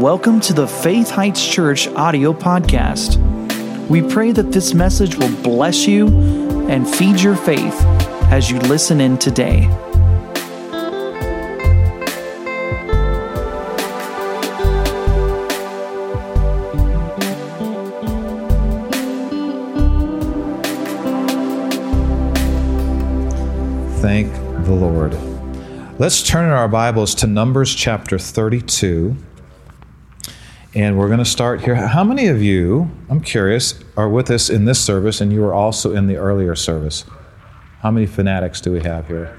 Welcome to the Faith Heights Church audio podcast. We pray that this message will bless you and feed your faith as you listen in today. Thank the Lord. Let's turn in our Bibles to Numbers chapter 32. And we're going to start here. How many of you, I'm curious, are with us in this service and you were also in the earlier service? How many fanatics do we have here?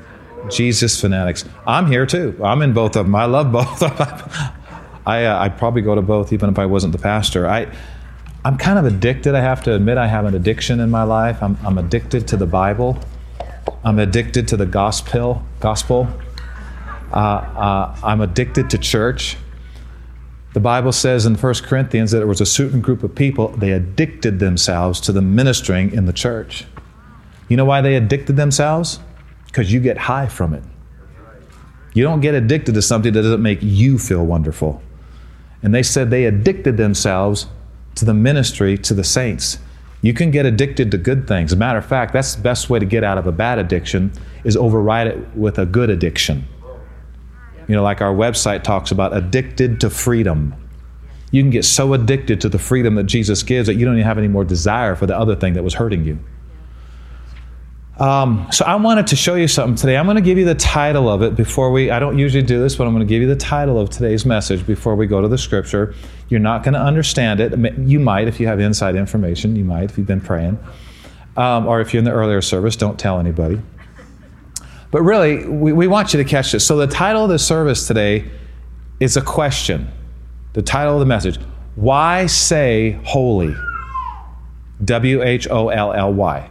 Jesus fanatics. I'm here too. I'm in both of them. I love both. I, uh, I'd probably go to both even if I wasn't the pastor. I, I'm kind of addicted. I have to admit, I have an addiction in my life. I'm, I'm addicted to the Bible. I'm addicted to the gospel. Gospel. Uh, uh, I'm addicted to church. The Bible says in 1 Corinthians that there was a certain group of people, they addicted themselves to the ministering in the church. You know why they addicted themselves? Because you get high from it. You don't get addicted to something that doesn't make you feel wonderful. And they said they addicted themselves to the ministry to the saints. You can get addicted to good things. As a matter of fact, that's the best way to get out of a bad addiction is override it with a good addiction. You know, like our website talks about addicted to freedom. You can get so addicted to the freedom that Jesus gives that you don't even have any more desire for the other thing that was hurting you. Um, so I wanted to show you something today. I'm going to give you the title of it before we. I don't usually do this, but I'm going to give you the title of today's message before we go to the scripture. You're not going to understand it. You might if you have inside information. You might if you've been praying, um, or if you're in the earlier service. Don't tell anybody. But really, we, we want you to catch this. So the title of the service today is a question. The title of the message: Why say wholly? W H O L L Y.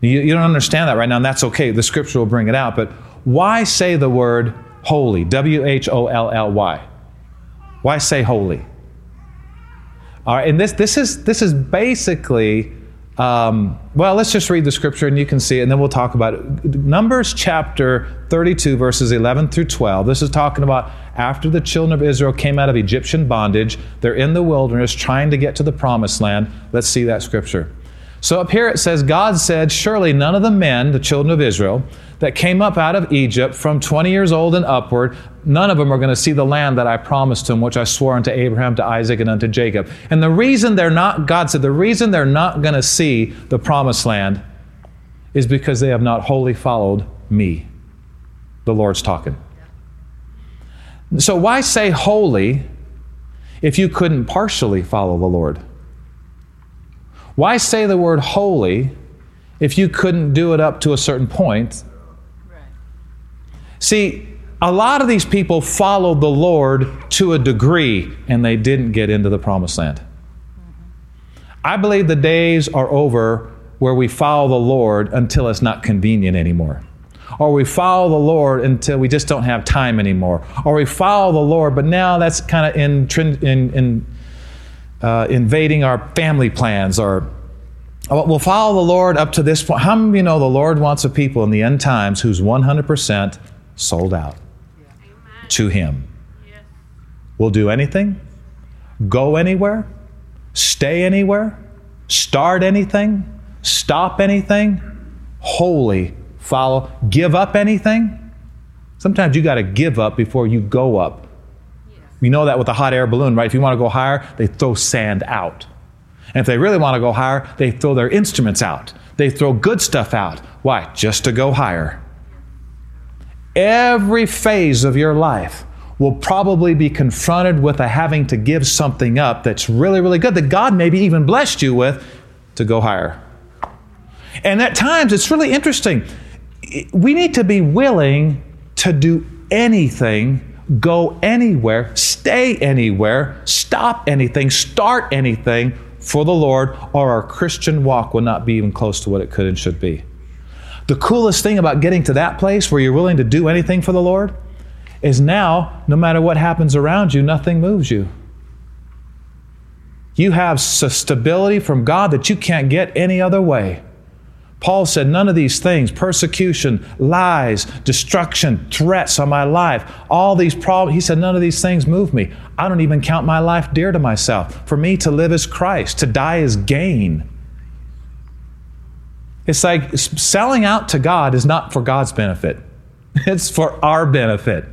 You, you don't understand that right now, and that's okay. The scripture will bring it out. But why say the word wholly? W H O L L Y. Why say wholly? All right, and this, this, is, this is basically, um, well, let's just read the scripture and you can see it, and then we'll talk about it. Numbers chapter 32, verses 11 through 12. This is talking about after the children of Israel came out of Egyptian bondage, they're in the wilderness trying to get to the promised land. Let's see that scripture. So up here it says, God said, Surely none of the men, the children of Israel, that came up out of Egypt from 20 years old and upward, none of them are going to see the land that I promised them, which I swore unto Abraham, to Isaac, and unto Jacob. And the reason they're not, God said, the reason they're not going to see the promised land is because they have not wholly followed me. The Lord's talking. So why say wholly if you couldn't partially follow the Lord? Why say the word wholly if you couldn't do it up to a certain point? See, a lot of these people followed the Lord to a degree and they didn't get into the promised land. I believe the days are over where we follow the Lord until it's not convenient anymore. Or we follow the Lord until we just don't have time anymore. Or we follow the Lord, but now that's kind of in, in, in uh, invading our family plans or we'll follow the Lord up to this point. How many of you know the Lord wants a people in the end times who's 100% sold out yeah. to Him? Yeah. Will do anything, go anywhere, stay anywhere, start anything, stop anything, wholly follow, give up anything. Sometimes you got to give up before you go up. We know that with a hot air balloon, right? If you want to go higher, they throw sand out. And if they really want to go higher, they throw their instruments out. They throw good stuff out. Why? Just to go higher. Every phase of your life will probably be confronted with a having to give something up that's really, really good, that God maybe even blessed you with to go higher. And at times, it's really interesting. We need to be willing to do anything go anywhere, stay anywhere, stop anything, start anything for the Lord, or our Christian walk will not be even close to what it could and should be. The coolest thing about getting to that place where you're willing to do anything for the Lord is now, no matter what happens around you, nothing moves you. You have stability from God that you can't get any other way. Paul said, None of these things persecution, lies, destruction, threats on my life, all these problems. He said, None of these things move me. I don't even count my life dear to myself. For me to live is Christ, to die is gain. It's like selling out to God is not for God's benefit, it's for our benefit.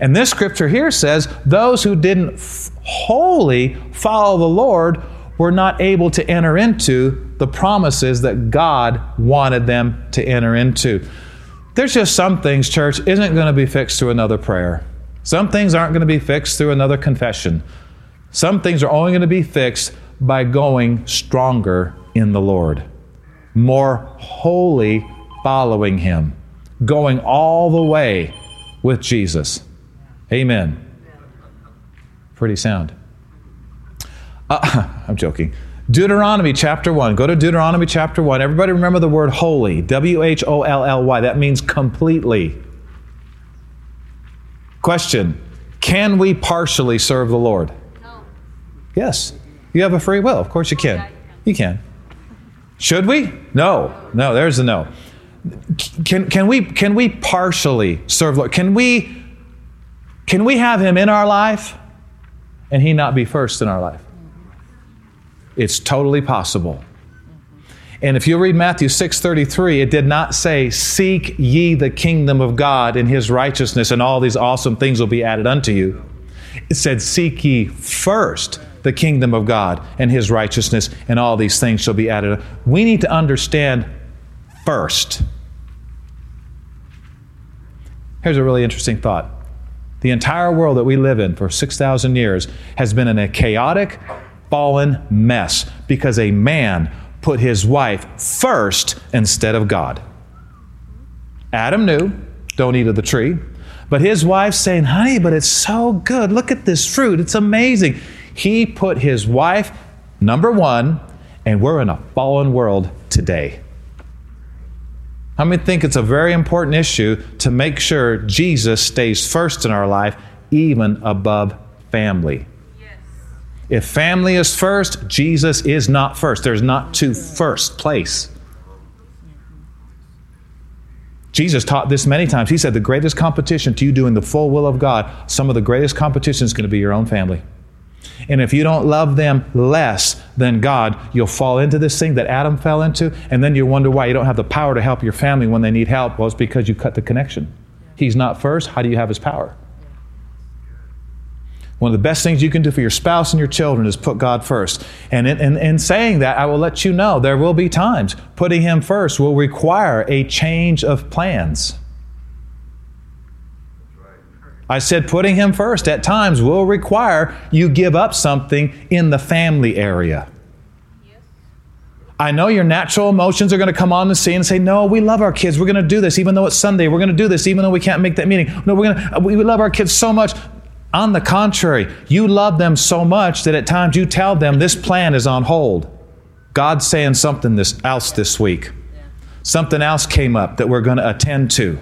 And this scripture here says those who didn't f- wholly follow the Lord were not able to enter into the promises that God wanted them to enter into. There's just some things, church, isn't going to be fixed through another prayer. Some things aren't going to be fixed through another confession. Some things are only going to be fixed by going stronger in the Lord, more wholly following Him, going all the way with Jesus. Amen. Pretty sound. Uh, I'm joking. Deuteronomy chapter 1. Go to Deuteronomy chapter 1. Everybody remember the word wholly. W H O L L Y. That means completely. Question Can we partially serve the Lord? No. Yes. You have a free will. Of course you can. You can. Should we? No. No, there's a no. Can, can, we, can we partially serve Lord? Can we, can we have Him in our life and He not be first in our life? It's totally possible. And if you read Matthew 6:33, it did not say, "Seek ye the kingdom of God and his righteousness and all these awesome things will be added unto you." It said, "Seek ye first the kingdom of God and his righteousness and all these things shall be added." We need to understand first. Here's a really interesting thought. The entire world that we live in for 6,000 years has been in a chaotic, fallen mess because a man put his wife first instead of God. Adam knew, don't eat of the tree. But his wife saying, honey, but it's so good. Look at this fruit. It's amazing. He put his wife, number one, and we're in a fallen world today. How many think it's a very important issue to make sure Jesus stays first in our life, even above family? If family is first, Jesus is not first. There's not two first place. Jesus taught this many times. He said the greatest competition to you doing the full will of God, some of the greatest competition is going to be your own family. And if you don't love them less than God, you'll fall into this thing that Adam fell into, and then you wonder why you don't have the power to help your family when they need help. Well, it's because you cut the connection. He's not first. How do you have his power? One of the best things you can do for your spouse and your children is put God first. And in, in, in, saying that, I will let you know there will be times putting Him first will require a change of plans. I said putting Him first at times will require you give up something in the family area. I know your natural emotions are going to come on the scene and say, No, we love our kids. We're going to do this, even though it's Sunday. We're going to do this, even though we can't make that meeting. No, we're going to, uh, we love our kids so much. On the contrary, you love them so much that at times you tell them this plan is on hold. God's saying something this, else this week. Something else came up that we're going to attend to.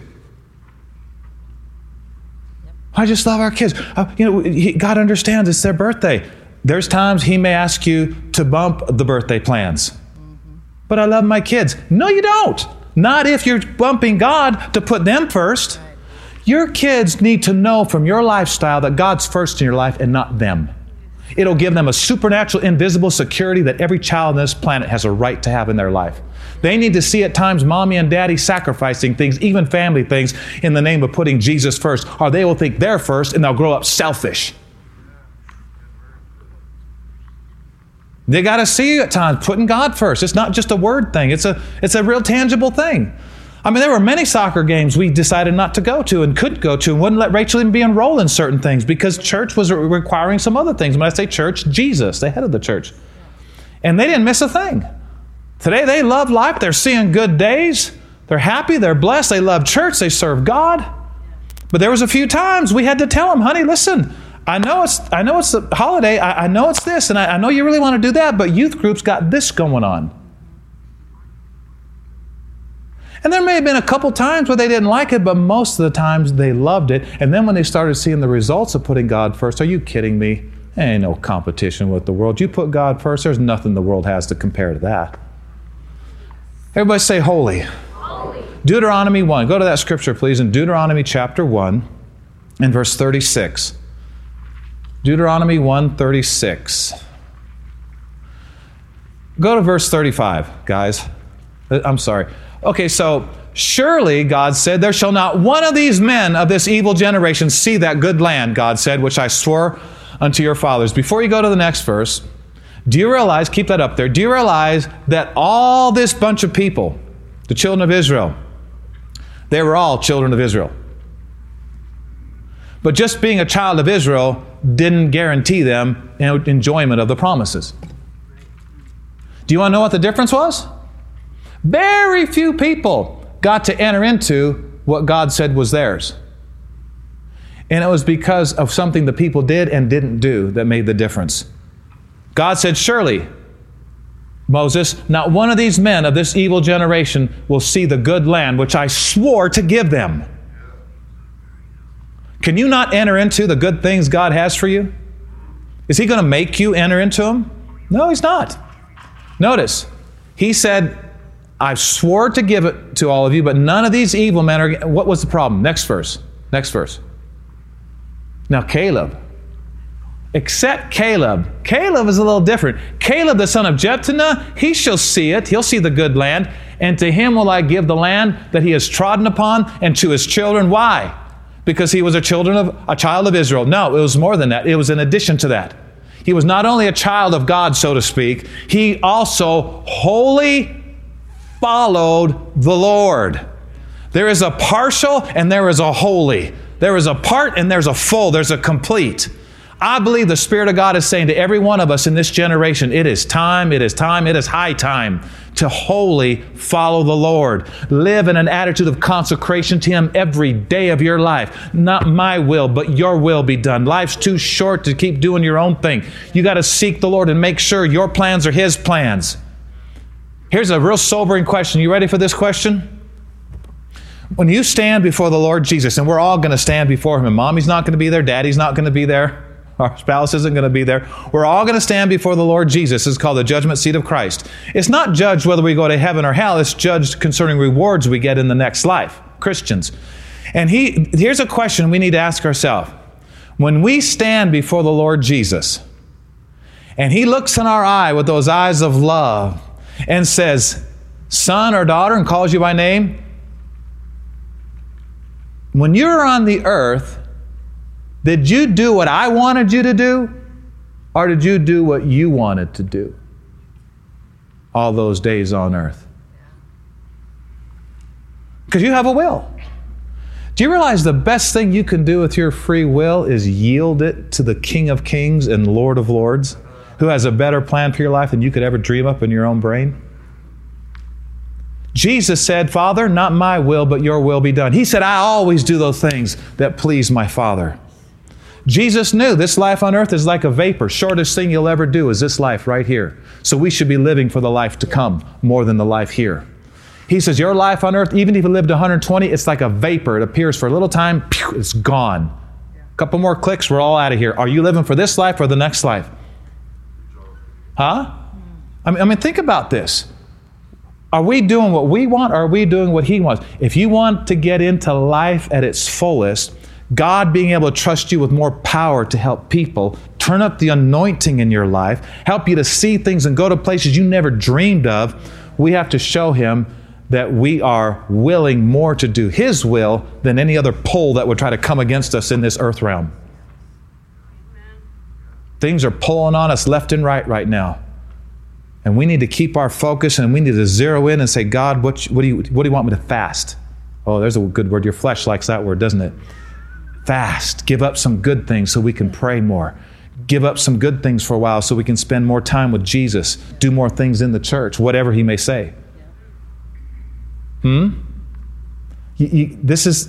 I just love our kids. Uh, you know, God understands it's their birthday. There's times He may ask you to bump the birthday plans. But I love my kids. No, you don't. Not if you're bumping God to put them first. Your kids need to know from your lifestyle that God's first in your life and not them. It'll give them a supernatural, invisible security that every child on this planet has a right to have in their life. They need to see at times mommy and daddy sacrificing things, even family things, in the name of putting Jesus first, or they will think they're first and they'll grow up selfish. They got to see you at times putting God first. It's not just a word thing, it's a, it's a real tangible thing. I mean, there were many soccer games we decided not to go to and could go to and wouldn't let Rachel even be enrolled in certain things because church was requiring some other things. When I say church, Jesus, the head of the church. And they didn't miss a thing. Today they love life. They're seeing good days. They're happy. They're blessed. They love church. They serve God. But there was a few times we had to tell them, honey, listen, I know it's I know it's a holiday. I, I know it's this, and I, I know you really want to do that, but youth groups got this going on. And there may have been a couple times where they didn't like it, but most of the times they loved it. And then when they started seeing the results of putting God first, are you kidding me? Ain't no competition with the world. You put God first, there's nothing the world has to compare to that. Everybody say wholly. wholly. Deuteronomy 1. Go to that scripture, please, in Deuteronomy chapter 1 and verse 36. Deuteronomy 1 36. Go to verse 35, guys. Uh, I'm sorry. Okay, so surely, God said, there shall not one of these men of this evil generation see that good land, God said, which I swore unto your fathers. Before you go to the next verse, do you realize, keep that up there, do you realize that all this bunch of people, the children of Israel, they were all children of Israel. But just being a child of Israel didn't guarantee them enjoyment of the promises. Do you want to know what the difference was? Very few people got to enter into what God said was theirs. And it was because of something the people did and didn't do that made the difference. God said, Surely, Moses, not one of these men of this evil generation will see the good land which I swore to give them. Can you not enter into the good things God has for you? Is He going to make you enter into them? No, He's not. Notice, He said, I swore to give it to all of you, but none of these evil men are. What was the problem? Next verse. Next verse. Now, Caleb. Except Caleb. Caleb is a little different. Caleb, the son of Jephunneh, he shall see it. He'll see the good land. And to him will I give the land that he has trodden upon, and to his children. Why? Because he was a children of a child of Israel. No, it was more than that. It was in addition to that. He was not only a child of God, so to speak, he also wholly followed the Lord. There is a partial and there is a wholly. There is a part and there's a full, there's a complete. I believe the Spirit of God is saying to every one of us in this generation, it is time, it is time, it is high time to wholly follow the Lord. Live in an attitude of consecration to Him every day of your life. Not my will, but your will be done. Life's too short to keep doing your own thing. You got to seek the Lord and make sure your plans are His plans. Here's a real sobering question. You ready for this question? When you stand before the Lord Jesus, and we're all going to stand before Him, and mommy's not going to be there, daddy's not going to be there, our spouse isn't going to be there. We're all going to stand before the Lord Jesus. It's called the judgment seat of Christ. It's not judged whether we go to heaven or hell, it's judged concerning rewards we get in the next life. Christians. And he, here's a question we need to ask ourselves. When we stand before the Lord Jesus, and He looks in our eye with those eyes of love and says, Son or daughter, and calls you by name, when you're on the earth, did you do what I wanted you to do? Or did you do what you wanted to do all those days on earth? Because you have a will. Do you realize the best thing you can do with your free will is yield it to the King of Kings and Lord of Lords, who has a better plan for your life than you could ever dream up in your own brain? Jesus said, Father, not my will, but your will be done. He said, I always do those things that please my Father. Jesus knew this life on earth is like a vapor. Shortest thing you'll ever do is this life right here. So we should be living for the life to come more than the life here. He says, Your life on earth, even if you lived 120, it's like a vapor. It appears for a little time, it's gone. A couple more clicks, we're all out of here. Are you living for this life or the next life? Huh? I mean, I mean, think about this. Are we doing what we want or are we doing what He wants? If you want to get into life at its fullest, God being able to trust you with more power to help people, turn up the anointing in your life, help you to see things and go to places you never dreamed of, we have to show Him that we are willing more to do His will than any other pull that would try to come against us in this earth realm. Things are pulling on us left and right right now. And we need to keep our focus and we need to zero in and say, God, what, what, do, you, what do you want me to fast? Oh, there's a good word. Your flesh likes that word, doesn't it? Fast. Give up some good things so we can pray more. Give up some good things for a while so we can spend more time with Jesus, do more things in the church, whatever He may say. Hmm? You, you, this is.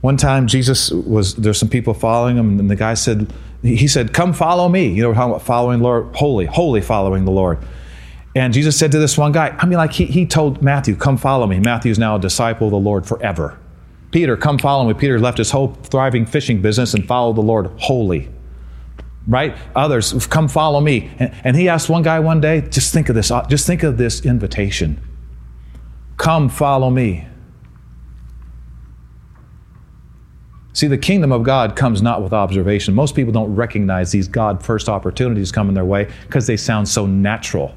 One time, Jesus was, there's some people following him, and the guy said, he said, Come follow me. You know, we're talking about following the Lord, wholly, wholly following the Lord. And Jesus said to this one guy, I mean, like he, he told Matthew, Come follow me. Matthew's now a disciple of the Lord forever. Peter, come follow me. Peter left his whole thriving fishing business and followed the Lord wholly. right? Others, come follow me. And, and he asked one guy one day, just think of this, uh, just think of this invitation. Come follow me. See, the kingdom of God comes not with observation. Most people don't recognize these God first opportunities coming their way because they sound so natural.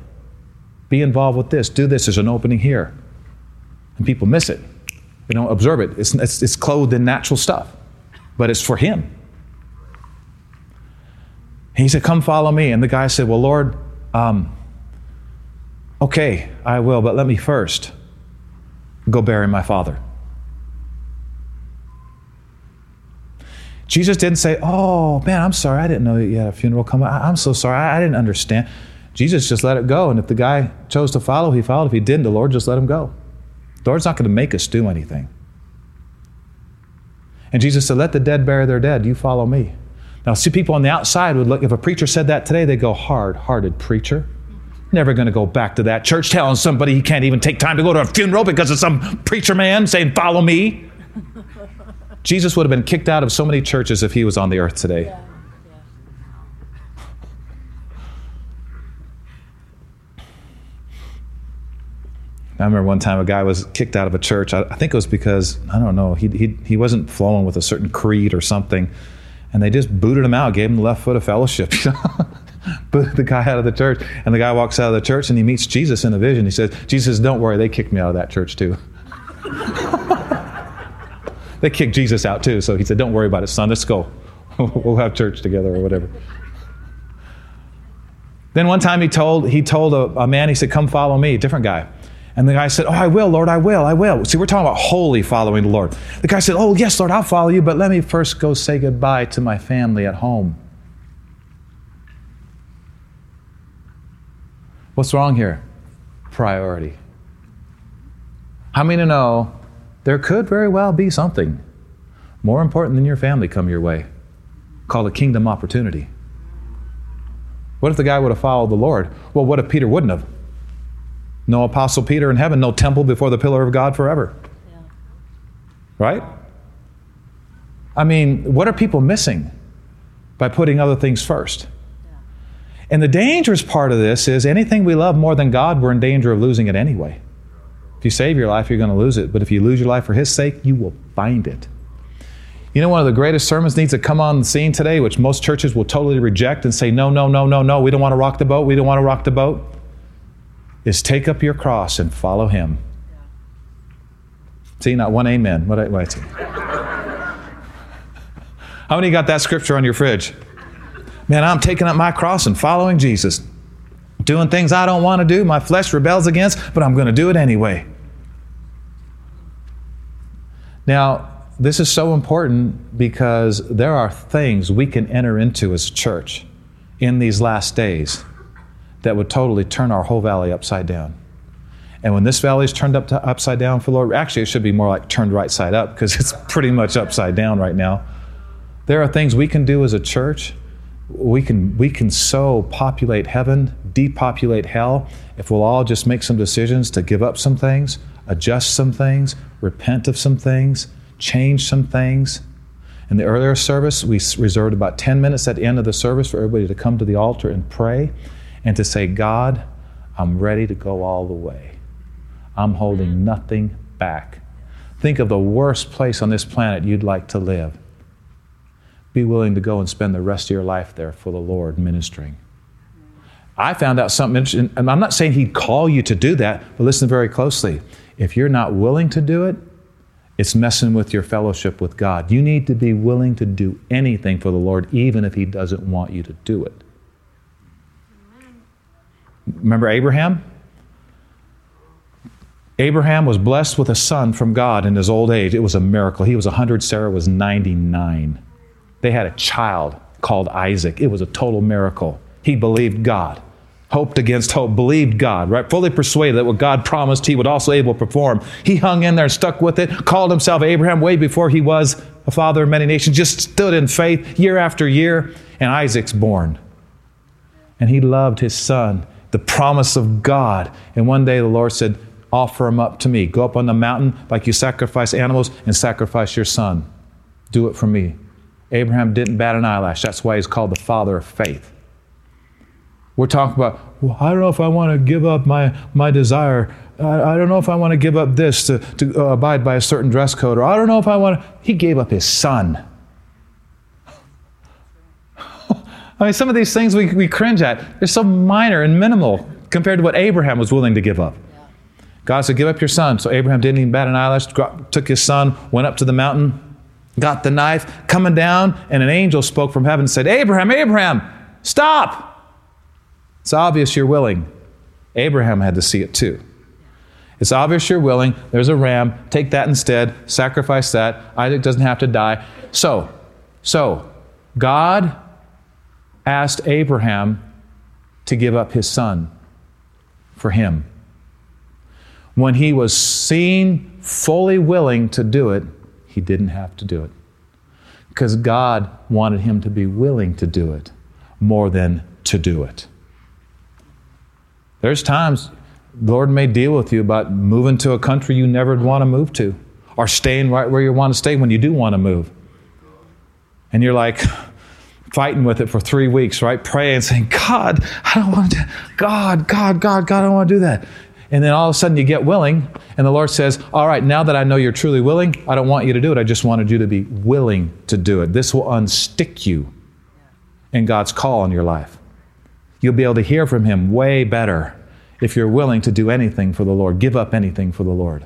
Be involved with this, do this, there's an opening here. And people miss it. They don't observe it. It's, it's, it's clothed in natural stuff, but it's for Him. He said, Come follow me. And the guy said, Well, Lord, um, okay, I will, but let me first go bury my father. Jesus didn't say, Oh, man, I'm sorry. I didn't know you had a funeral coming. I'm so sorry. I, I didn't understand. Jesus just let it go. And if the guy chose to follow, he followed. If he didn't, the Lord just let him go. The Lord's not going to make us do anything. And Jesus said, Let the dead bury their dead. You follow me. Now, see, people on the outside would look, if a preacher said that today, they'd go, Hard hearted preacher. Never going to go back to that church telling somebody he can't even take time to go to a funeral because of some preacher man saying, Follow me. Jesus would have been kicked out of so many churches if he was on the earth today. Yeah. I remember one time a guy was kicked out of a church. I, I think it was because, I don't know, he, he, he wasn't flowing with a certain creed or something. And they just booted him out, gave him the left foot of fellowship. You know? booted the guy out of the church. And the guy walks out of the church and he meets Jesus in a vision. He says, Jesus, don't worry, they kicked me out of that church too. they kicked Jesus out too. So he said, Don't worry about it, son. Let's go. we'll have church together or whatever. Then one time he told, he told a, a man, he said, Come follow me, different guy. And the guy said, Oh, I will, Lord, I will, I will. See, we're talking about wholly following the Lord. The guy said, Oh, yes, Lord, I'll follow you, but let me first go say goodbye to my family at home. What's wrong here? Priority. How many know there could very well be something more important than your family come your way called a kingdom opportunity? What if the guy would have followed the Lord? Well, what if Peter wouldn't have? No Apostle Peter in heaven, no temple before the pillar of God forever. Yeah. Right? I mean, what are people missing by putting other things first? Yeah. And the dangerous part of this is anything we love more than God, we're in danger of losing it anyway. If you save your life, you're going to lose it. But if you lose your life for His sake, you will find it. You know, one of the greatest sermons needs to come on the scene today, which most churches will totally reject and say, no, no, no, no, no, we don't want to rock the boat. We don't want to rock the boat is take up your cross and follow him. See, not one amen. What, I, what How many got that scripture on your fridge? Man, I'm taking up my cross and following Jesus. Doing things I don't want to do, my flesh rebels against, but I'm going to do it anyway. Now, this is so important because there are things we can enter into as a church in these last days that would totally turn our whole valley upside down. And when this valley is turned up to, upside down for the Lord, actually, it should be more like turned right side up because it's pretty much upside down right now. There are things we can do as a church. We can, we can so populate heaven, depopulate hell, if we'll all just make some decisions to give up some things, adjust some things, repent of some things, change some things. In the earlier service, we reserved about 10 minutes at the end of the service for everybody to come to the altar and pray and to say, God, I'm ready to go all the way. I'm holding mm-hmm. nothing back. Think of the worst place on this planet you'd like to live. Be willing to go and spend the rest of your life there for the Lord ministering. I found out something interesting, and I'm not saying He'd call you to do that, but listen very closely. If you're not willing to do it, it's messing with your fellowship with God. You need to be willing to do anything for the Lord, even if He doesn't want you to do it. Remember Abraham? Abraham was blessed with a son from God in his old age. It was a miracle. He was 100, Sarah was 99. They had a child called Isaac. It was a total miracle. He believed God, hoped against hope, believed God, right? Fully persuaded that what God promised, he would also able to perform. He hung in there, stuck with it, called himself Abraham way before he was a father of many nations, just stood in faith year after year, and Isaac's born. And he loved his son the promise of God. And one day the Lord said, Offer him up to me. Go up on the mountain like you sacrifice animals and sacrifice your son. Do it for me. Abraham didn't bat an eyelash. That's why he's called the father of faith. We're talking about, well, I don't know if I want to give up my, my desire. I, I don't know if I want to give up this to, to uh, abide by a certain dress code, or I don't know if I want to. He gave up his son. I mean, some of these things we, we cringe at, they're so minor and minimal compared to what Abraham was willing to give up. God said, Give up your son. So Abraham didn't even bat an eyelash, took his son, went up to the mountain, got the knife, coming down, and an angel spoke from heaven and said, Abraham, Abraham, stop. It's obvious you're willing. Abraham had to see it too. It's obvious you're willing. There's a ram. Take that instead. Sacrifice that. Isaac doesn't have to die. So, so, God asked Abraham to give up his son for him. When he was seen fully willing to do it, he didn't have to do it. Because God wanted him to be willing to do it more than to do it. There's times the Lord may deal with you about moving to a country you never want to move to, or staying right where you want to stay when you do want to move. And you're like fighting with it for three weeks, right? Praying, saying, God, I don't want to, God, God, God, God, I don't want to do that. And then all of a sudden you get willing, and the Lord says, All right, now that I know you're truly willing, I don't want you to do it. I just wanted you to be willing to do it. This will unstick you in God's call in your life. You'll be able to hear from Him way better if you're willing to do anything for the Lord, give up anything for the Lord.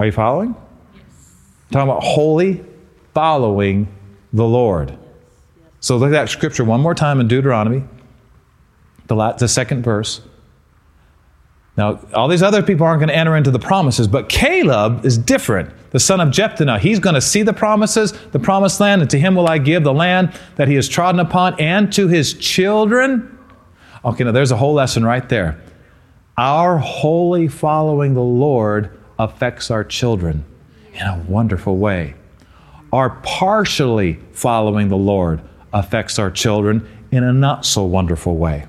Are you following? Yes. Talking about wholly following the Lord. So look at that scripture one more time in Deuteronomy, the, last, the second verse. Now, all these other people aren't going to enter into the promises, but Caleb is different. The son of Jephunneh, he's going to see the promises, the promised land, and to him will I give the land that he has trodden upon, and to his children Okay, now there's a whole lesson right there. Our wholly following the Lord affects our children in a wonderful way. Our partially following the Lord affects our children in a not so wonderful way.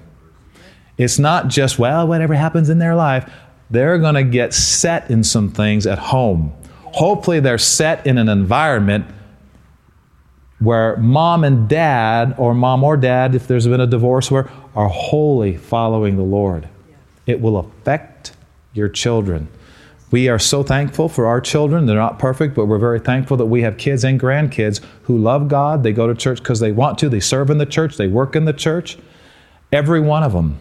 It's not just, well, whatever happens in their life, they're going to get set in some things at home. Hopefully, they're set in an environment where mom and dad, or mom or dad, if there's been a divorce, where are wholly following the Lord. It will affect your children. We are so thankful for our children. They're not perfect, but we're very thankful that we have kids and grandkids who love God. They go to church because they want to. They serve in the church. They work in the church. Every one of them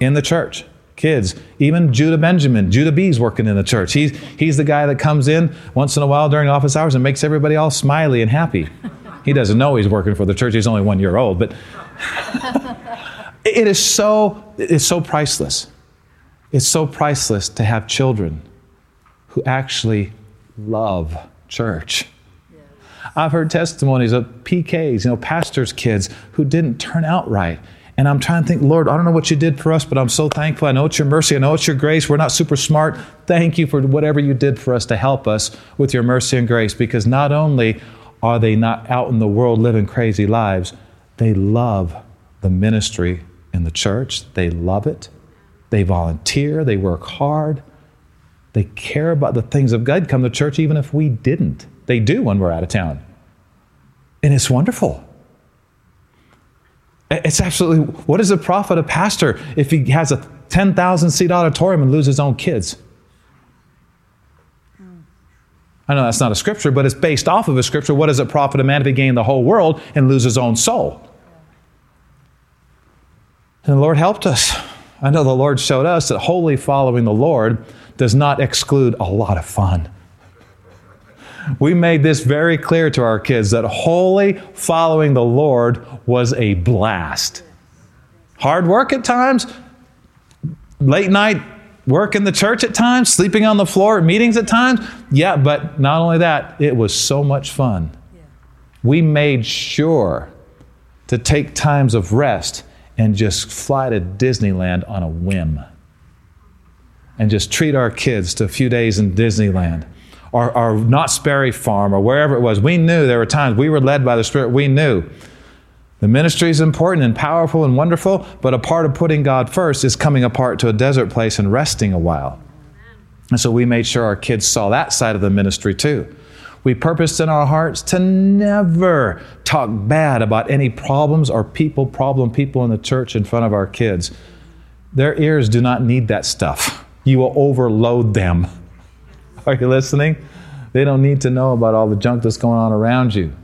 in the church kids. Even Judah Benjamin, Judah B's working in the church. He's, he's the guy that comes in once in a while during office hours and makes everybody all smiley and happy. He doesn't know he's working for the church. He's only one year old, but it is so, it's so priceless. It's so priceless to have children who actually love church. I've heard testimonies of PKs, you know, pastors' kids who didn't turn out right. And I'm trying to think, Lord, I don't know what you did for us, but I'm so thankful. I know it's your mercy. I know it's your grace. We're not super smart. Thank you for whatever you did for us to help us with your mercy and grace because not only are they not out in the world living crazy lives, they love the ministry in the church. They love it. They volunteer. They work hard. They care about the things of God. Come to church even if we didn't. They do when we're out of town. And it's wonderful. It's absolutely, what is a profit a pastor if he has a 10,000 seat auditorium and loses his own kids? I know that's not a scripture, but it's based off of a scripture. What does it profit a man if he gain the whole world and lose his own soul? And the Lord helped us. I know the Lord showed us that wholly following the Lord does not exclude a lot of fun we made this very clear to our kids that wholly following the Lord was a blast. Hard work at times, late night work in the church at times, sleeping on the floor at meetings at times. Yeah, but not only that, it was so much fun. We made sure to take times of rest and just fly to Disneyland on a whim and just treat our kids to a few days in Disneyland or, or Knott's Berry Farm or wherever it was. We knew there were times we were led by the Spirit. We knew the ministry is important and powerful and wonderful, but a part of putting God first is coming apart to a desert place and resting a while. And so we made sure our kids saw that side of the ministry too. We purposed in our hearts to never talk bad about any problems or people, problem people in the church in front of our kids. Their ears do not need that stuff. You will overload them. Are you listening? They don't need to know about all the junk that's going on around you.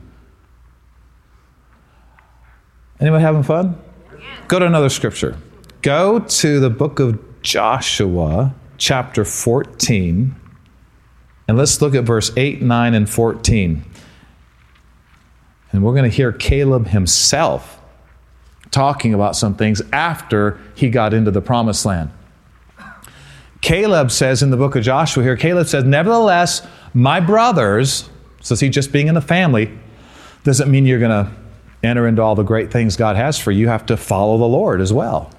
Anybody having fun? Go to another scripture. Go to the book of Joshua, chapter 14, and let's look at verse 8, 9, and 14. And we're going to hear Caleb himself talking about some things after he got into the promised land. Caleb says in the book of Joshua here, Caleb says, Nevertheless, my brothers, so see, just being in the family doesn't mean you're going to enter into all the great things God has for you. You have to follow the Lord as well.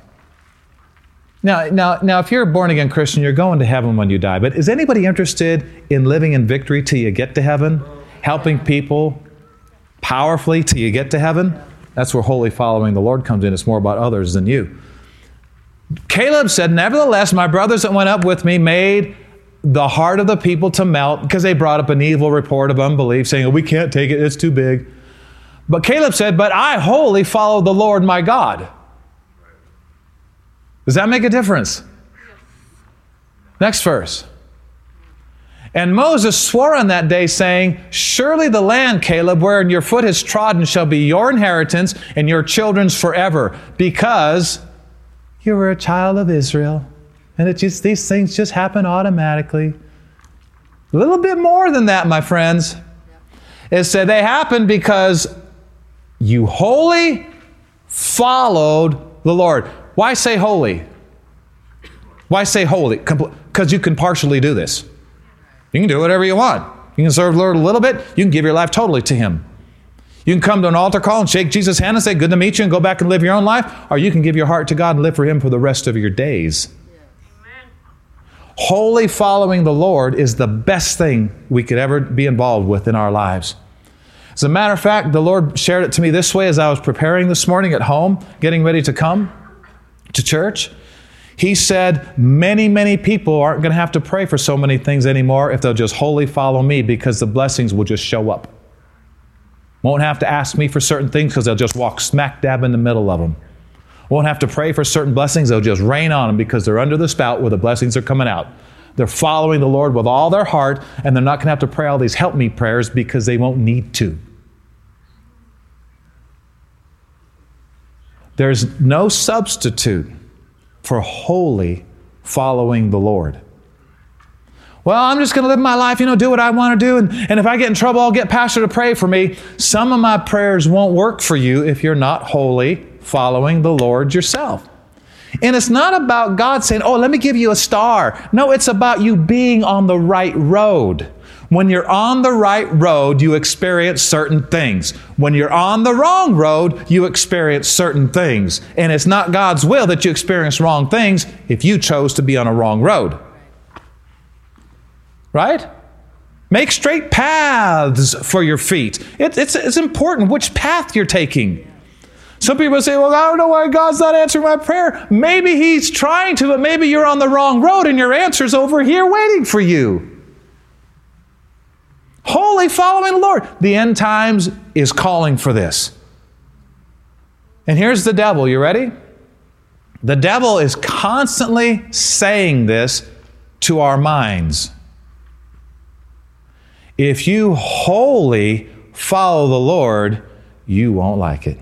Now, now, now, if you're a born again Christian, you're going to heaven when you die. But is anybody interested in living in victory till you get to heaven? Helping people powerfully till you get to heaven? That's where wholly following the Lord comes in. It's more about others than you. Caleb said, Nevertheless, my brothers that went up with me made the heart of the people to melt because they brought up an evil report of unbelief, saying, oh, We can't take it, it's too big. But Caleb said, But I wholly follow the Lord my God. Does that make a difference? Next verse. And Moses swore on that day, saying, Surely the land, Caleb, wherein your foot has trodden, shall be your inheritance and your children's forever, because you were a child of Israel. And it just these things just happen automatically. A little bit more than that, my friends. It said they happened because you wholly followed the Lord. Why say wholly? Why say wholly? Because you can partially do this. You can do whatever you want. You can serve the Lord a little bit, you can give your life totally to Him. You can come to an altar call and shake Jesus' hand and say, Good to meet you, and go back and live your own life. Or you can give your heart to God and live for Him for the rest of your days. Wholly following the Lord is the best thing we could ever be involved with in our lives. As a matter of fact, the Lord shared it to me this way as I was preparing this morning at home, getting ready to come to church. He said, Many, many people aren't going to have to pray for so many things anymore if they'll just wholly follow me because the blessings will just show up. Won't have to ask me for certain things because they'll just walk smack dab in the middle of them. Won't have to pray for certain blessings. They'll just rain on them because they're under the spout where the blessings are coming out. They're following the Lord with all their heart, and they're not going to have to pray all these help me prayers because they won't need to. There's no substitute for wholly following the Lord. Well, I'm just going to live my life, you know, do what I want to do. And, and if I get in trouble, I'll get Pastor to pray for me. Some of my prayers won't work for you if you're not wholly following the Lord yourself. And it's not about God saying, oh, let me give you a star. No, it's about you being on the right road. When you're on the right road, you experience certain things. When you're on the wrong road, you experience certain things. And it's not God's will that you experience wrong things if you chose to be on a wrong road. Right? Make straight paths for your feet. It, it's, it's important which path you're taking. Some people say, Well, I don't know why God's not answering my prayer. Maybe He's trying to, but maybe you're on the wrong road and your answer's over here waiting for you. Wholly following the Lord. The end times is calling for this. And here's the devil. You ready? The devil is constantly saying this to our minds. If you wholly follow the Lord, you won't like it.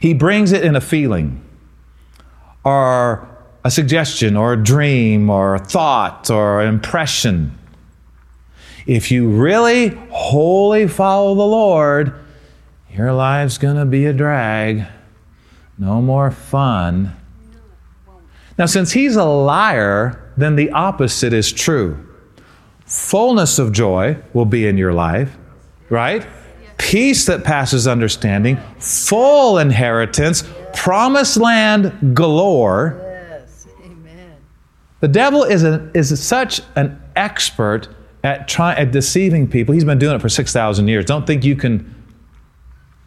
He brings it in a feeling or a suggestion or a dream or a thought or an impression. If you really wholly follow the Lord, your life's going to be a drag. No more fun. Now, since he's a liar, then the opposite is true fullness of joy will be in your life, right? Peace that passes understanding, full inheritance, promised land galore. Yes, amen. The devil is, a, is such an expert at trying at deceiving people. He's been doing it for six thousand years. Don't think you can.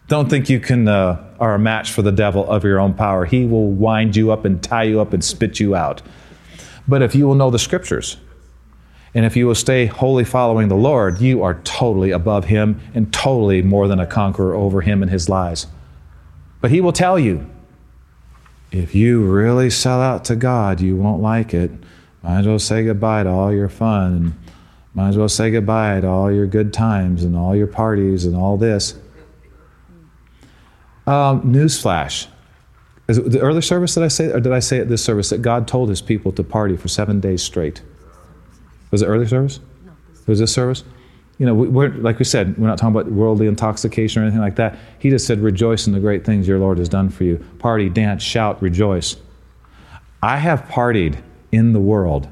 Don't think you can uh, are a match for the devil of your own power. He will wind you up and tie you up and spit you out. But if you will know the scriptures, And if you will stay wholly following the Lord, you are totally above him and totally more than a conqueror over him and his lies. But he will tell you if you really sell out to God, you won't like it. Might as well say goodbye to all your fun might as well say goodbye to all your good times and all your parties and all this. Um, newsflash. Is it the early service that I say, or did I say at this service that God told his people to party for seven days straight? Was it early service? No. Was this service? You know, we're, like we said, we're not talking about worldly intoxication or anything like that. He just said, rejoice in the great things your Lord has done for you. Party, dance, shout, rejoice. I have partied in the world,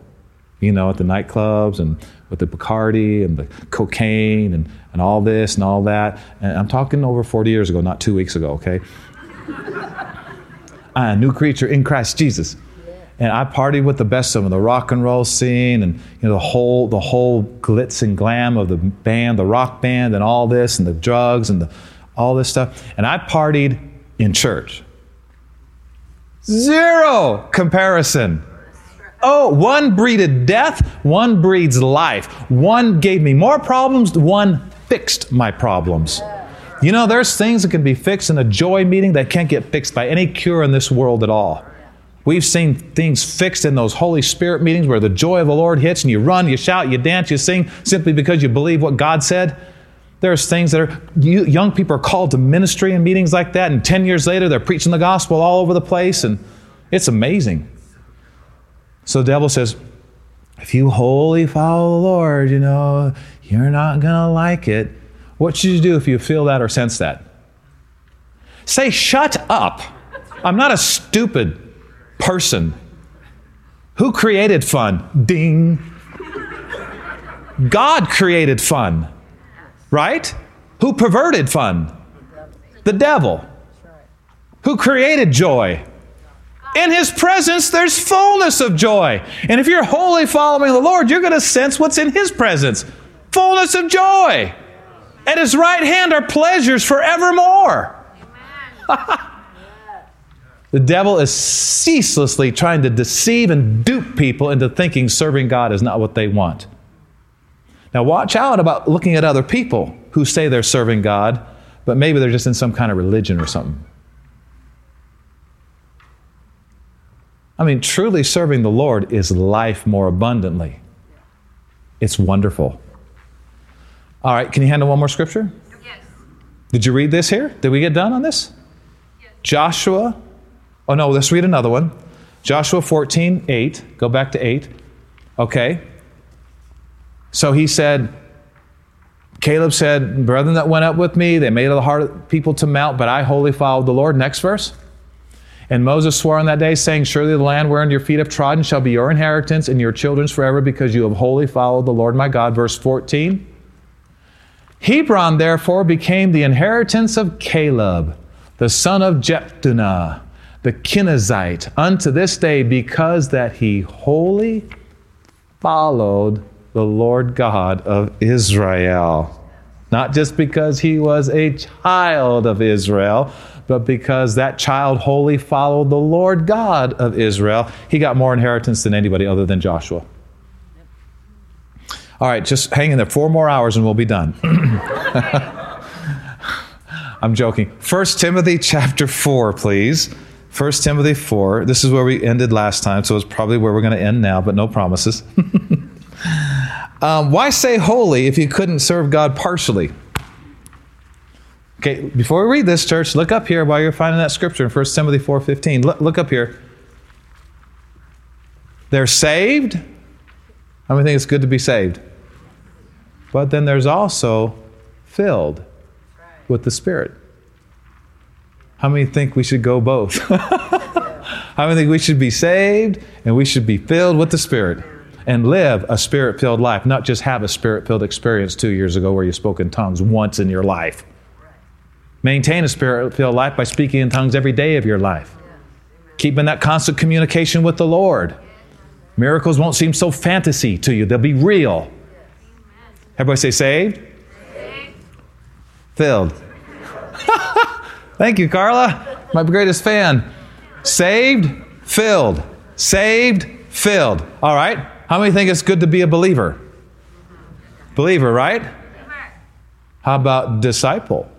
you know, at the nightclubs and with the Bacardi and the cocaine and, and all this and all that. And I'm talking over 40 years ago, not two weeks ago, okay? I am a new creature in Christ Jesus. And I partied with the best of them, the rock and roll scene, and you know the whole the whole glitz and glam of the band, the rock band, and all this, and the drugs and the, all this stuff. And I partied in church. Zero comparison. Oh, one breeded death, one breeds life. One gave me more problems, one fixed my problems. You know, there's things that can be fixed in a joy meeting that can't get fixed by any cure in this world at all. We've seen things fixed in those Holy Spirit meetings where the joy of the Lord hits and you run, you shout, you dance, you sing simply because you believe what God said. There's things that are, you, young people are called to ministry in meetings like that, and 10 years later they're preaching the gospel all over the place, and it's amazing. So the devil says, if you wholly follow the Lord, you know, you're not going to like it. What should you do if you feel that or sense that? Say, shut up. I'm not a stupid person. Who created fun? Ding. God created fun, right? Who perverted fun? The devil. Who created joy? In his presence, there's fullness of joy. And if you're wholly following the Lord, you're going to sense what's in his presence fullness of joy. At his right hand are pleasures forevermore. the devil is ceaselessly trying to deceive and dupe people into thinking serving God is not what they want. Now, watch out about looking at other people who say they're serving God, but maybe they're just in some kind of religion or something. I mean, truly serving the Lord is life more abundantly. It's wonderful. All right, can you handle one more scripture? Yes. Did you read this here? Did we get done on this? Yes. Joshua. Oh, no, let's read another one. Joshua 14, 8. Go back to 8. Okay. So he said, Caleb said, Brethren that went up with me, they made it hard people to mount, but I wholly followed the Lord. Next verse. And Moses swore on that day, saying, Surely the land wherein your feet have trodden shall be your inheritance and your children's forever, because you have wholly followed the Lord my God. Verse 14. Hebron, therefore, became the inheritance of Caleb, the son of Jephunneh, the Kenizzite, unto this day, because that he wholly followed the Lord God of Israel. Not just because he was a child of Israel, but because that child wholly followed the Lord God of Israel, he got more inheritance than anybody other than Joshua. All right, just hang in there four more hours and we'll be done. I'm joking. 1 Timothy chapter 4, please. 1 Timothy 4. This is where we ended last time, so it's probably where we're going to end now, but no promises. um, why say wholly if you couldn't serve God partially? Okay, before we read this, church, look up here while you're finding that scripture in 1 Timothy 4.15. Look, look up here. They're saved. How many think it's good to be saved? But then there's also filled with the Spirit. How many think we should go both? How many think we should be saved and we should be filled with the Spirit and live a spirit filled life, not just have a spirit filled experience two years ago where you spoke in tongues once in your life? Maintain a spirit filled life by speaking in tongues every day of your life. Keep in that constant communication with the Lord. Miracles won't seem so fantasy to you, they'll be real. Everybody say saved? saved. Filled. Thank you, Carla. My greatest fan. Saved, filled. Saved, filled. All right. How many think it's good to be a believer? Believer, right? How about disciple?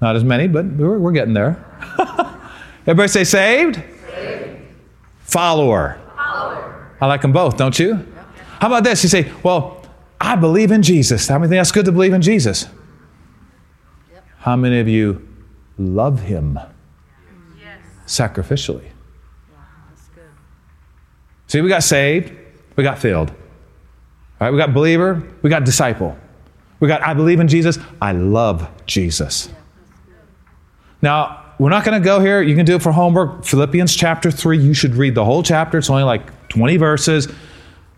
Not as many, but we're, we're getting there. Everybody say saved? saved. Follower. Follower. I like them both, don't you? How about this? You say, well, I believe in Jesus. How many think that's good to believe in Jesus? Yep. How many of you love him yes. sacrificially? Yeah, that's good. See, we got saved, we got filled. All right, we got believer, we got disciple. We got I believe in Jesus, I love Jesus. Now, we're not going to go here. You can do it for homework. Philippians chapter 3, you should read the whole chapter. It's only like 20 verses,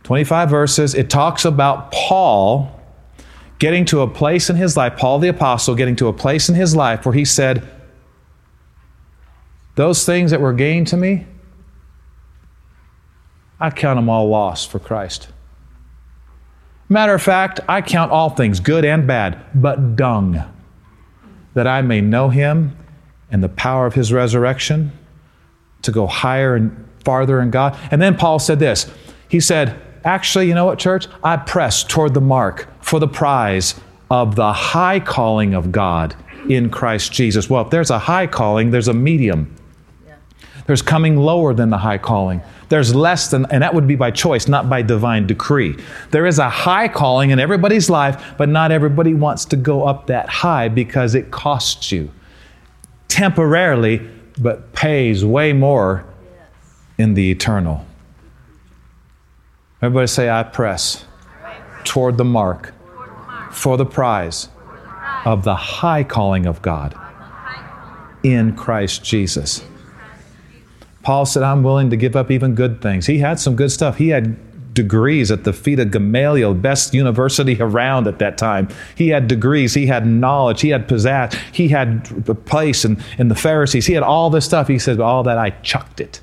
25 verses. It talks about Paul getting to a place in his life, Paul the Apostle getting to a place in his life where he said, Those things that were gained to me, I count them all lost for Christ. Matter of fact, I count all things, good and bad, but dung, that I may know him and the power of his resurrection to go higher and farther in God. And then Paul said this He said, Actually, you know what, church? I press toward the mark for the prize of the high calling of God in Christ Jesus. Well, if there's a high calling, there's a medium. There's coming lower than the high calling. There's less than, and that would be by choice, not by divine decree. There is a high calling in everybody's life, but not everybody wants to go up that high because it costs you temporarily, but pays way more in the eternal. Everybody say, I press toward the mark for the prize of the high calling of God in Christ Jesus. Paul said, I'm willing to give up even good things. He had some good stuff. He had degrees at the feet of Gamaliel, best university around at that time. He had degrees, he had knowledge, he had pizzazz, he had a place in, in the Pharisees, he had all this stuff. He said, All that I chucked it.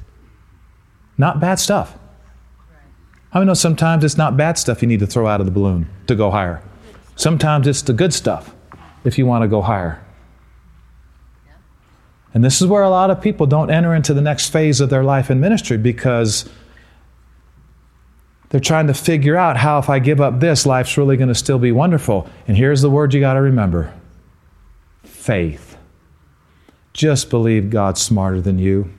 Not bad stuff. I know sometimes it's not bad stuff you need to throw out of the balloon to go higher. Sometimes it's the good stuff if you want to go higher. And this is where a lot of people don't enter into the next phase of their life in ministry because they're trying to figure out how, if I give up this, life's really going to still be wonderful. And here's the word you got to remember faith. Just believe God's smarter than you.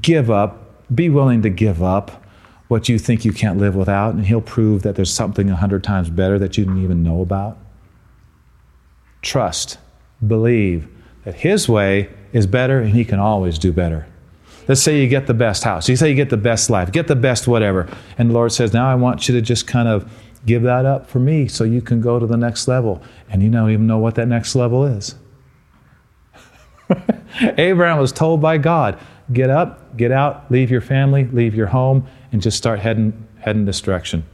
Give up, be willing to give up what you think you can't live without, and He'll prove that there's something a hundred times better that you didn't even know about. Trust, believe that His way is better and He can always do better. Let's say you get the best house. You say you get the best life, get the best whatever. And the Lord says, Now I want you to just kind of give that up for me so you can go to the next level. And you don't even know what that next level is. Abraham was told by God, get up, get out, leave your family, leave your home, and just start heading, heading this direction.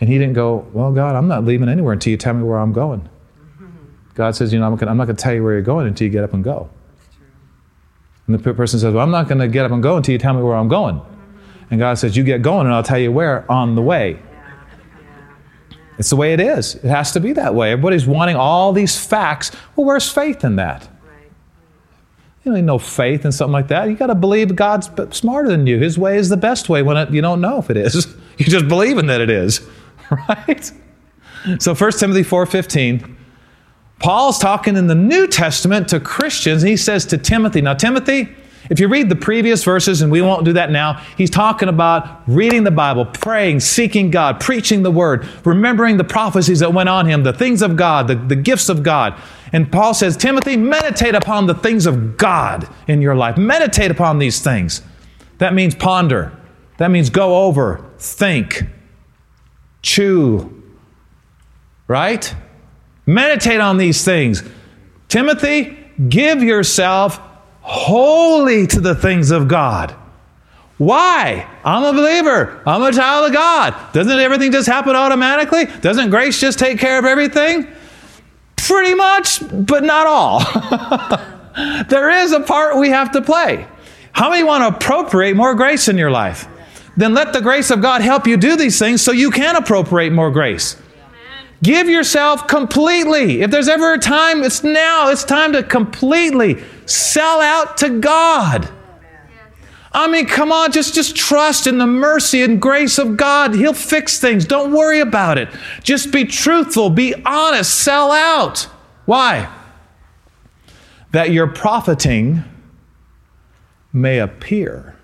And he didn't go, Well, God, I'm not leaving anywhere until you tell me where I'm going. God says, You know, I'm, I'm not going to tell you where you're going until you get up and go. And the person says, Well, I'm not going to get up and go until you tell me where I'm going. And God says, You get going and I'll tell you where on the way. It's the way it is. It has to be that way. Everybody's wanting all these facts. Well, where's faith in that? You don't need no faith in something like that. You got to believe God's smarter than you. His way is the best way when it, you don't know if it is. You just believing that it is, right? So 1 Timothy 4:15 Paul's talking in the New Testament to Christians, and he says to Timothy, Now, Timothy, if you read the previous verses, and we won't do that now, he's talking about reading the Bible, praying, seeking God, preaching the word, remembering the prophecies that went on him, the things of God, the, the gifts of God. And Paul says, Timothy, meditate upon the things of God in your life. Meditate upon these things. That means ponder. That means go over, think, chew, right? Meditate on these things. Timothy, give yourself wholly to the things of God. Why? I'm a believer. I'm a child of God. Doesn't everything just happen automatically? Doesn't grace just take care of everything? Pretty much, but not all. there is a part we have to play. How many want to appropriate more grace in your life? Then let the grace of God help you do these things so you can appropriate more grace. Give yourself completely. If there's ever a time, it's now. It's time to completely sell out to God. I mean, come on, just, just trust in the mercy and grace of God. He'll fix things. Don't worry about it. Just be truthful, be honest, sell out. Why? That your profiting may appear.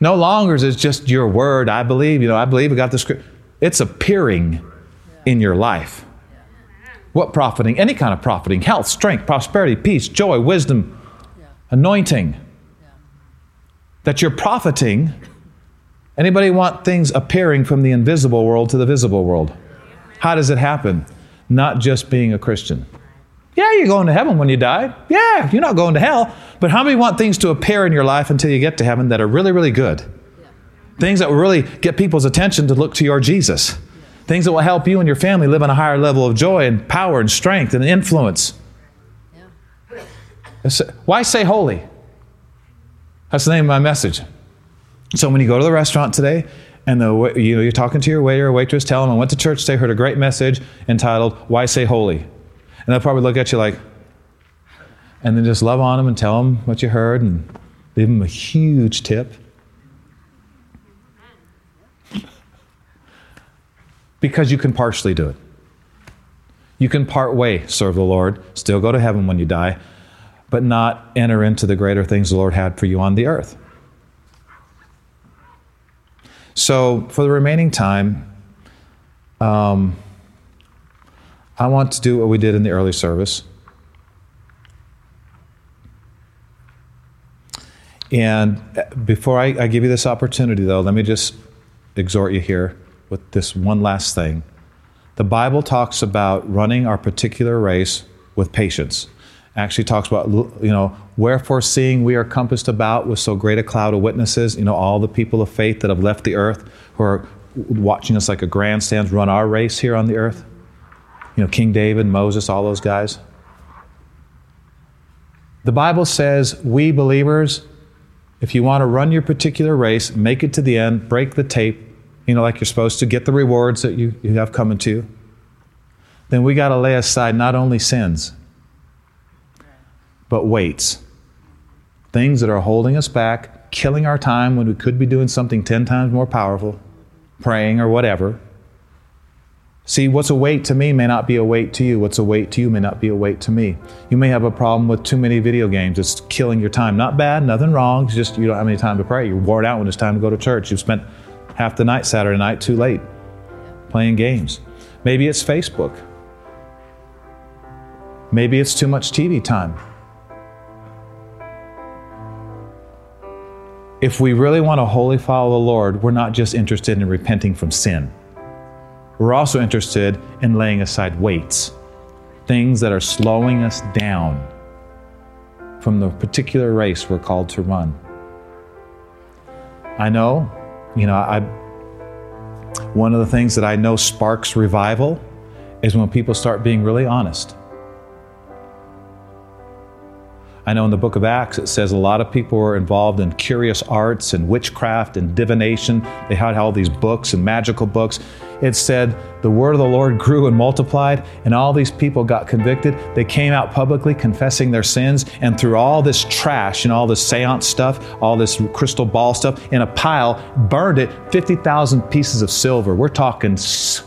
No longer is it just your word, I believe, you know, I believe, I got the script. It's appearing in your life. What profiting? Any kind of profiting health, strength, prosperity, peace, joy, wisdom, anointing. That you're profiting. Anybody want things appearing from the invisible world to the visible world? How does it happen? Not just being a Christian. Yeah, you're going to heaven when you die. Yeah, you're not going to hell. But how many want things to appear in your life until you get to heaven that are really, really good? Things that will really get people's attention to look to your Jesus. Things that will help you and your family live on a higher level of joy and power and strength and influence. Why say wholly? That's the name of my message. So when you go to the restaurant today and the, you know, you're talking to your waiter or waitress, tell them I went to church today, heard a great message entitled Why Say Wholly? And they'll probably look at you like, and then just love on them and tell them what you heard and leave them a huge tip. Because you can partially do it. You can part way serve the Lord, still go to heaven when you die, but not enter into the greater things the Lord had for you on the earth. So, for the remaining time, um, I want to do what we did in the early service. And before I, I, give you this opportunity, though, let me just exhort you here with this one last thing. The Bible talks about running our particular race with patience. Actually, talks about, you know, wherefore seeing we are compassed about with so great a cloud of witnesses, you know, all the people of faith that have left the earth who are watching us like a grandstand run our race here on the earth. You know, King David, Moses, all those guys. The Bible says, we believers, if you want to run your particular race, make it to the end, break the tape, you know, like you're supposed to, get the rewards that you, you have coming to you, then we got to lay aside not only sins, but weights. Things that are holding us back, killing our time when we could be doing something 10 times more powerful, praying or whatever. See, what's a weight to me may not be a weight to you. What's a weight to you may not be a weight to me. You may have a problem with too many video games. It's killing your time. Not bad, nothing wrong. It's just you don't have any time to pray. You're worn out when it's time to go to church. You've spent half the night Saturday night too late playing games. Maybe it's Facebook. Maybe it's too much TV time. If we really want to wholly follow the Lord, we're not just interested in repenting from sin. We're also interested in laying aside weights, things that are slowing us down from the particular race we're called to run. I know, you know, I one of the things that I know sparks revival is when people start being really honest. I know in the book of Acts it says a lot of people were involved in curious arts and witchcraft and divination. They had all these books and magical books. It said the word of the Lord grew and multiplied, and all these people got convicted. They came out publicly confessing their sins, and through all this trash and all this seance stuff, all this crystal ball stuff, in a pile, burned it 50,000 pieces of silver. We're talking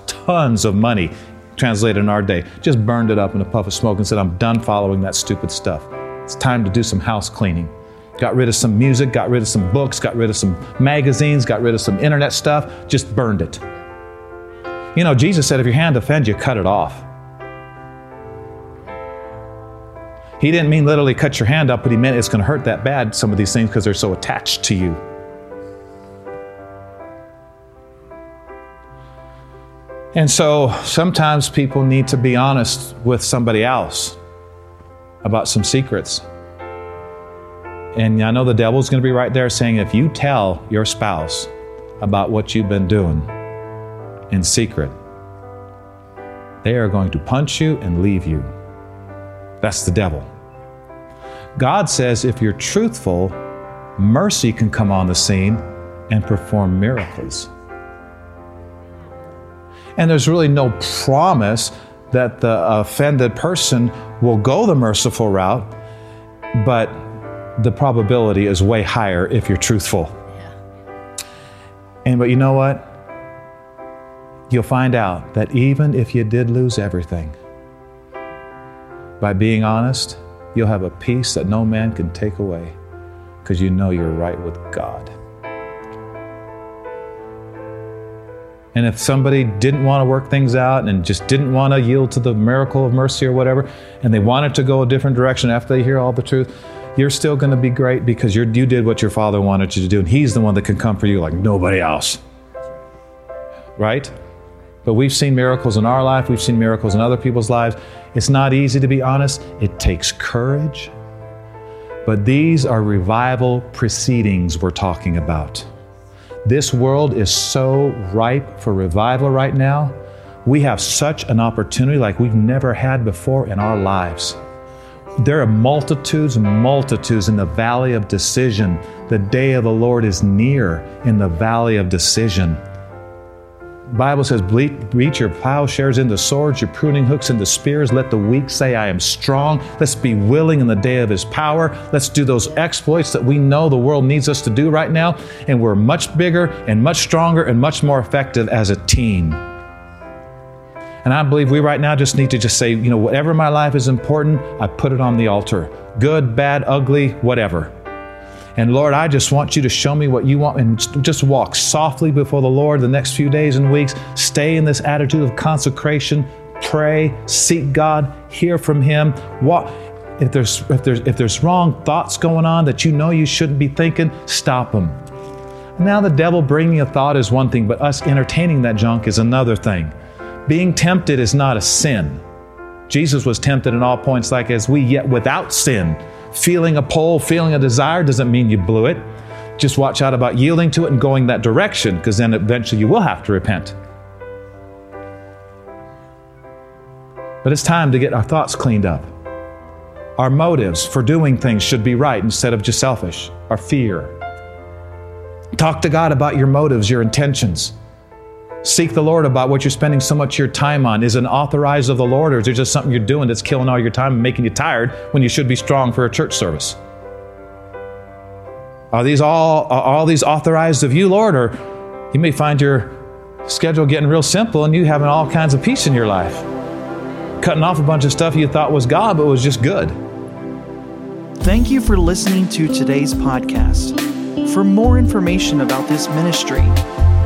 tons of money translated in our day. Just burned it up in a puff of smoke and said, I'm done following that stupid stuff. It's time to do some house cleaning. Got rid of some music, got rid of some books, got rid of some magazines, got rid of some internet stuff, just burned it. You know, Jesus said, if your hand offends you, cut it off. He didn't mean literally cut your hand up, but he meant it's going to hurt that bad, some of these things, because they're so attached to you. And so sometimes people need to be honest with somebody else about some secrets. And I know the devil's going to be right there saying, if you tell your spouse about what you've been doing in secret, they are going to punch you and leave you. That's the devil. God says if you're truthful, mercy can come on the scene and perform miracles. And there's really no promise that the offended person will go the merciful route, but the probability is way higher if you're truthful. And but you know what? You'll find out that even if you did lose everything, by being honest, you'll have a peace that no man can take away because you know you're right with God. And if somebody didn't want to work things out and just didn't want to yield to the miracle of mercy or whatever, and they wanted to go a different direction after they hear all the truth, you're still going to be great because you did what your father wanted you to do. And he's the one that can come for you like nobody else. Right? But we've seen miracles in our life, we've seen miracles in other people's lives. It's not easy to be honest, it takes courage. But these are revival proceedings we're talking about. This world is so ripe for revival right now. We have such an opportunity like we've never had before in our lives. There are multitudes multitudes in the valley of decision. The day of the Lord is near in the valley of decision. Bible says, Beat your plowshares into swords, your pruning hooks into spears. Let the weak say, I am strong. Let's be willing in the day of his power. Let's do those exploits that we know the world needs us to do right now. And we're much bigger and much stronger and much more effective as a team. And I believe we right now just need to just say, you know, whatever my life is important, I put it on the altar. Good, bad, ugly, whatever. And Lord, I just want you to show me what you want and just walk softly before the Lord the next few days and weeks. Stay in this attitude of consecration. Pray, seek God, hear from Him. What if there's if there's if there's wrong thoughts going on that you know you shouldn't be thinking, stop them. Now the devil bringing a thought is one thing, but us entertaining that junk is another thing. Being tempted is not a sin. Jesus was tempted in all points like as we yet without sin feeling a pull, feeling a desire doesn't mean you blew it. Just watch out about yielding to it and going that direction, because then eventually you will have to repent. But it's time to get our thoughts cleaned up. Our motives for doing things should be right instead of just selfish, our fear. Talk to God about your motives, your intentions. Seek the Lord about what you're spending so much of your time on. Is it authorized of the Lord, or is it just something you're doing that's killing all your time and making you tired when you should be strong for a church service? Are these all are all these authorized of you, Lord, or you may find your schedule getting real simple and you having all kinds of peace in your life, cutting off a bunch of stuff you thought was God but was just good. Thank you for listening to today's podcast. For more information about this ministry